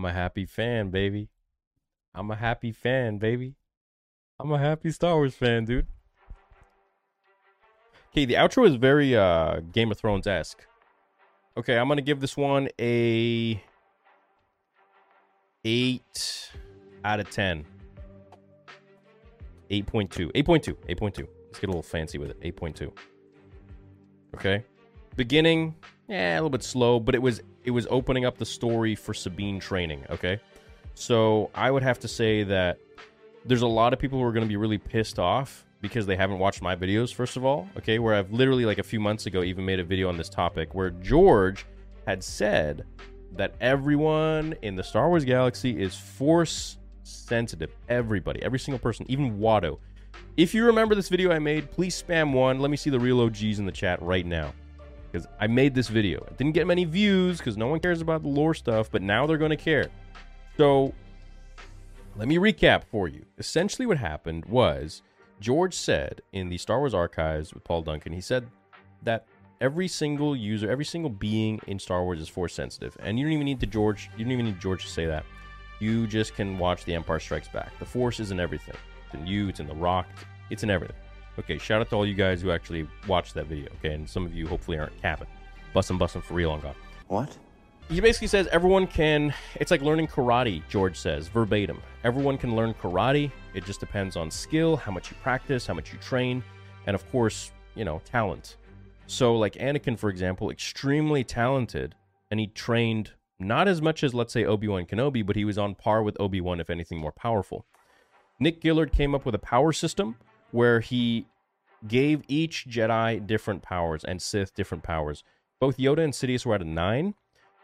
I'm a happy fan, baby. I'm a happy fan, baby. I'm a happy Star Wars fan, dude. Okay, the outro is very uh Game of Thrones esque. Okay, I'm gonna give this one a eight out of ten. 8.2. 8.2. 8.2. Let's get a little fancy with it. 8.2. Okay. Beginning, yeah, a little bit slow, but it was it was opening up the story for Sabine training, okay? So I would have to say that there's a lot of people who are going to be really pissed off because they haven't watched my videos, first of all, okay? Where I've literally, like a few months ago, even made a video on this topic where George had said that everyone in the Star Wars galaxy is force sensitive. Everybody, every single person, even Watto. If you remember this video I made, please spam one. Let me see the real OGs in the chat right now. Because I made this video. It didn't get many views because no one cares about the lore stuff, but now they're going to care. So let me recap for you. Essentially, what happened was George said in the Star Wars archives with Paul Duncan, he said that every single user, every single being in Star Wars is force sensitive. And you don't even need to George, you don't even need George to say that. You just can watch The Empire Strikes Back. The force is in everything. It's in you, it's in the rock, it's in everything. Okay, shout out to all you guys who actually watched that video. Okay, and some of you hopefully aren't capping. Bussin' bussin' for real on God. What? He basically says everyone can. It's like learning karate. George says verbatim. Everyone can learn karate. It just depends on skill, how much you practice, how much you train, and of course, you know, talent. So, like Anakin, for example, extremely talented, and he trained not as much as let's say Obi Wan Kenobi, but he was on par with Obi Wan, if anything, more powerful. Nick Gillard came up with a power system where he gave each Jedi different powers and Sith different powers. Both Yoda and Sidious were at a nine.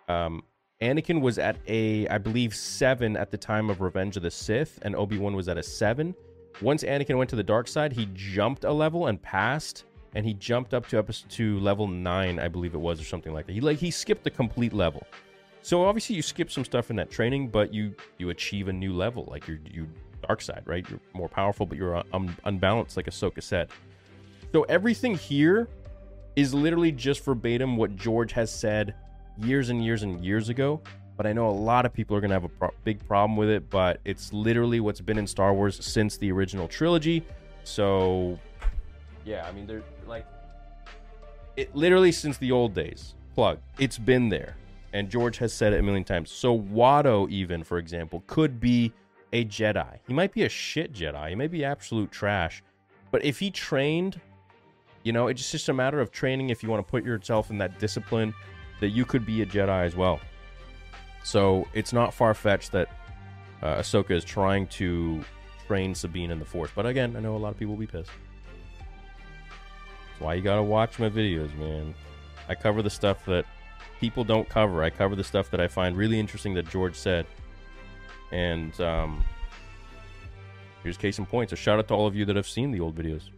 Um, Anakin was at a, I believe, seven at the time of Revenge of the Sith, and Obi Wan was at a seven. Once Anakin went to the dark side, he jumped a level and passed, and he jumped up to episode to level nine, I believe it was, or something like that. He like he skipped a complete level. So obviously you skip some stuff in that training, but you you achieve a new level. Like you you dark side, right? You're more powerful, but you're uh, un- unbalanced, like Ahsoka said. So everything here is literally just verbatim what George has said years and years and years ago. But I know a lot of people are going to have a pro- big problem with it, but it's literally what's been in Star Wars since the original trilogy. So, yeah, I mean, they're like, it literally since the old days. Plug. It's been there. And George has said it a million times. So, Watto, even, for example, could be a Jedi. He might be a shit Jedi. He may be absolute trash. But if he trained, you know, it's just a matter of training if you want to put yourself in that discipline that you could be a Jedi as well. So it's not far fetched that uh, Ahsoka is trying to train Sabine in the Force. But again, I know a lot of people will be pissed. That's why you gotta watch my videos, man. I cover the stuff that people don't cover. I cover the stuff that I find really interesting that George said. And um, here's case in point. So shout out to all of you that have seen the old videos.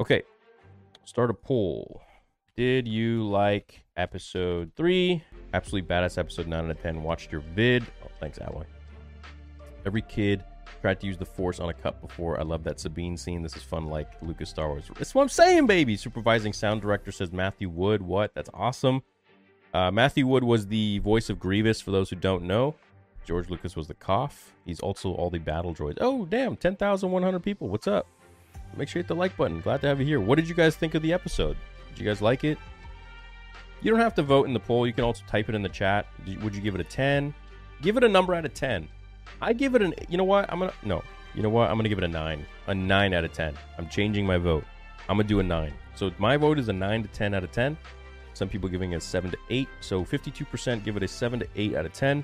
Okay, start a poll. Did you like episode three? Absolutely badass episode nine out of ten. Watched your vid. Oh, thanks, Alloy. Every kid tried to use the force on a cup before. I love that Sabine scene. This is fun, like Lucas Star Wars. That's what I'm saying, baby. Supervising sound director says Matthew Wood. What? That's awesome. Uh, Matthew Wood was the voice of Grievous, for those who don't know. George Lucas was the cough. He's also all the battle droids. Oh, damn, 10,100 people. What's up? Make sure you hit the like button. Glad to have you here. What did you guys think of the episode? Did you guys like it? You don't have to vote in the poll. You can also type it in the chat. Would you give it a 10? Give it a number out of 10. I give it an, you know what? I'm going to, no. You know what? I'm going to give it a 9. A 9 out of 10. I'm changing my vote. I'm going to do a 9. So my vote is a 9 to 10 out of 10. Some people giving it a 7 to 8. So 52% give it a 7 to 8 out of 10.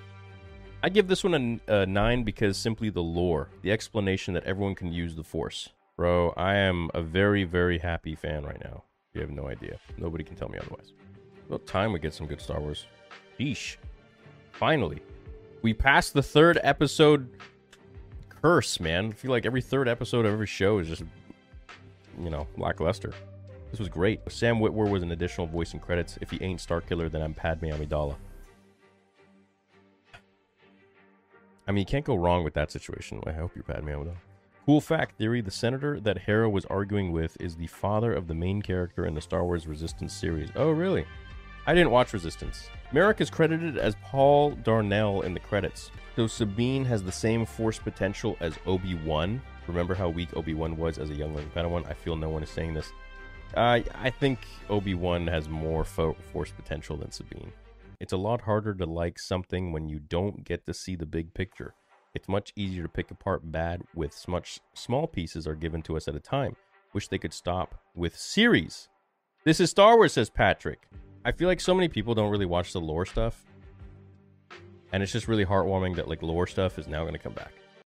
I give this one a, a 9 because simply the lore, the explanation that everyone can use the Force. Bro, I am a very, very happy fan right now. You have no idea. Nobody can tell me otherwise. About time we get some good Star Wars. Sheesh. Finally. We passed the third episode curse, man. I feel like every third episode of every show is just, you know, lackluster. This was great. Sam Witwer was an additional voice in credits. If he ain't Starkiller, then I'm Padme Amidala. I mean, you can't go wrong with that situation. I hope you're Padme Amidala. Cool fact theory the senator that Hera was arguing with is the father of the main character in the Star Wars Resistance series. Oh, really? I didn't watch Resistance. Marrok is credited as Paul Darnell in the credits. So Sabine has the same force potential as Obi Wan. Remember how weak Obi Wan was as a youngling Padawan? I feel no one is saying this. I think Obi Wan has more fo- force potential than Sabine. It's a lot harder to like something when you don't get to see the big picture. It's much easier to pick apart bad with much small pieces are given to us at a time. Wish they could stop with series. This is Star Wars, says Patrick. I feel like so many people don't really watch the lore stuff. And it's just really heartwarming that like lore stuff is now going to come back.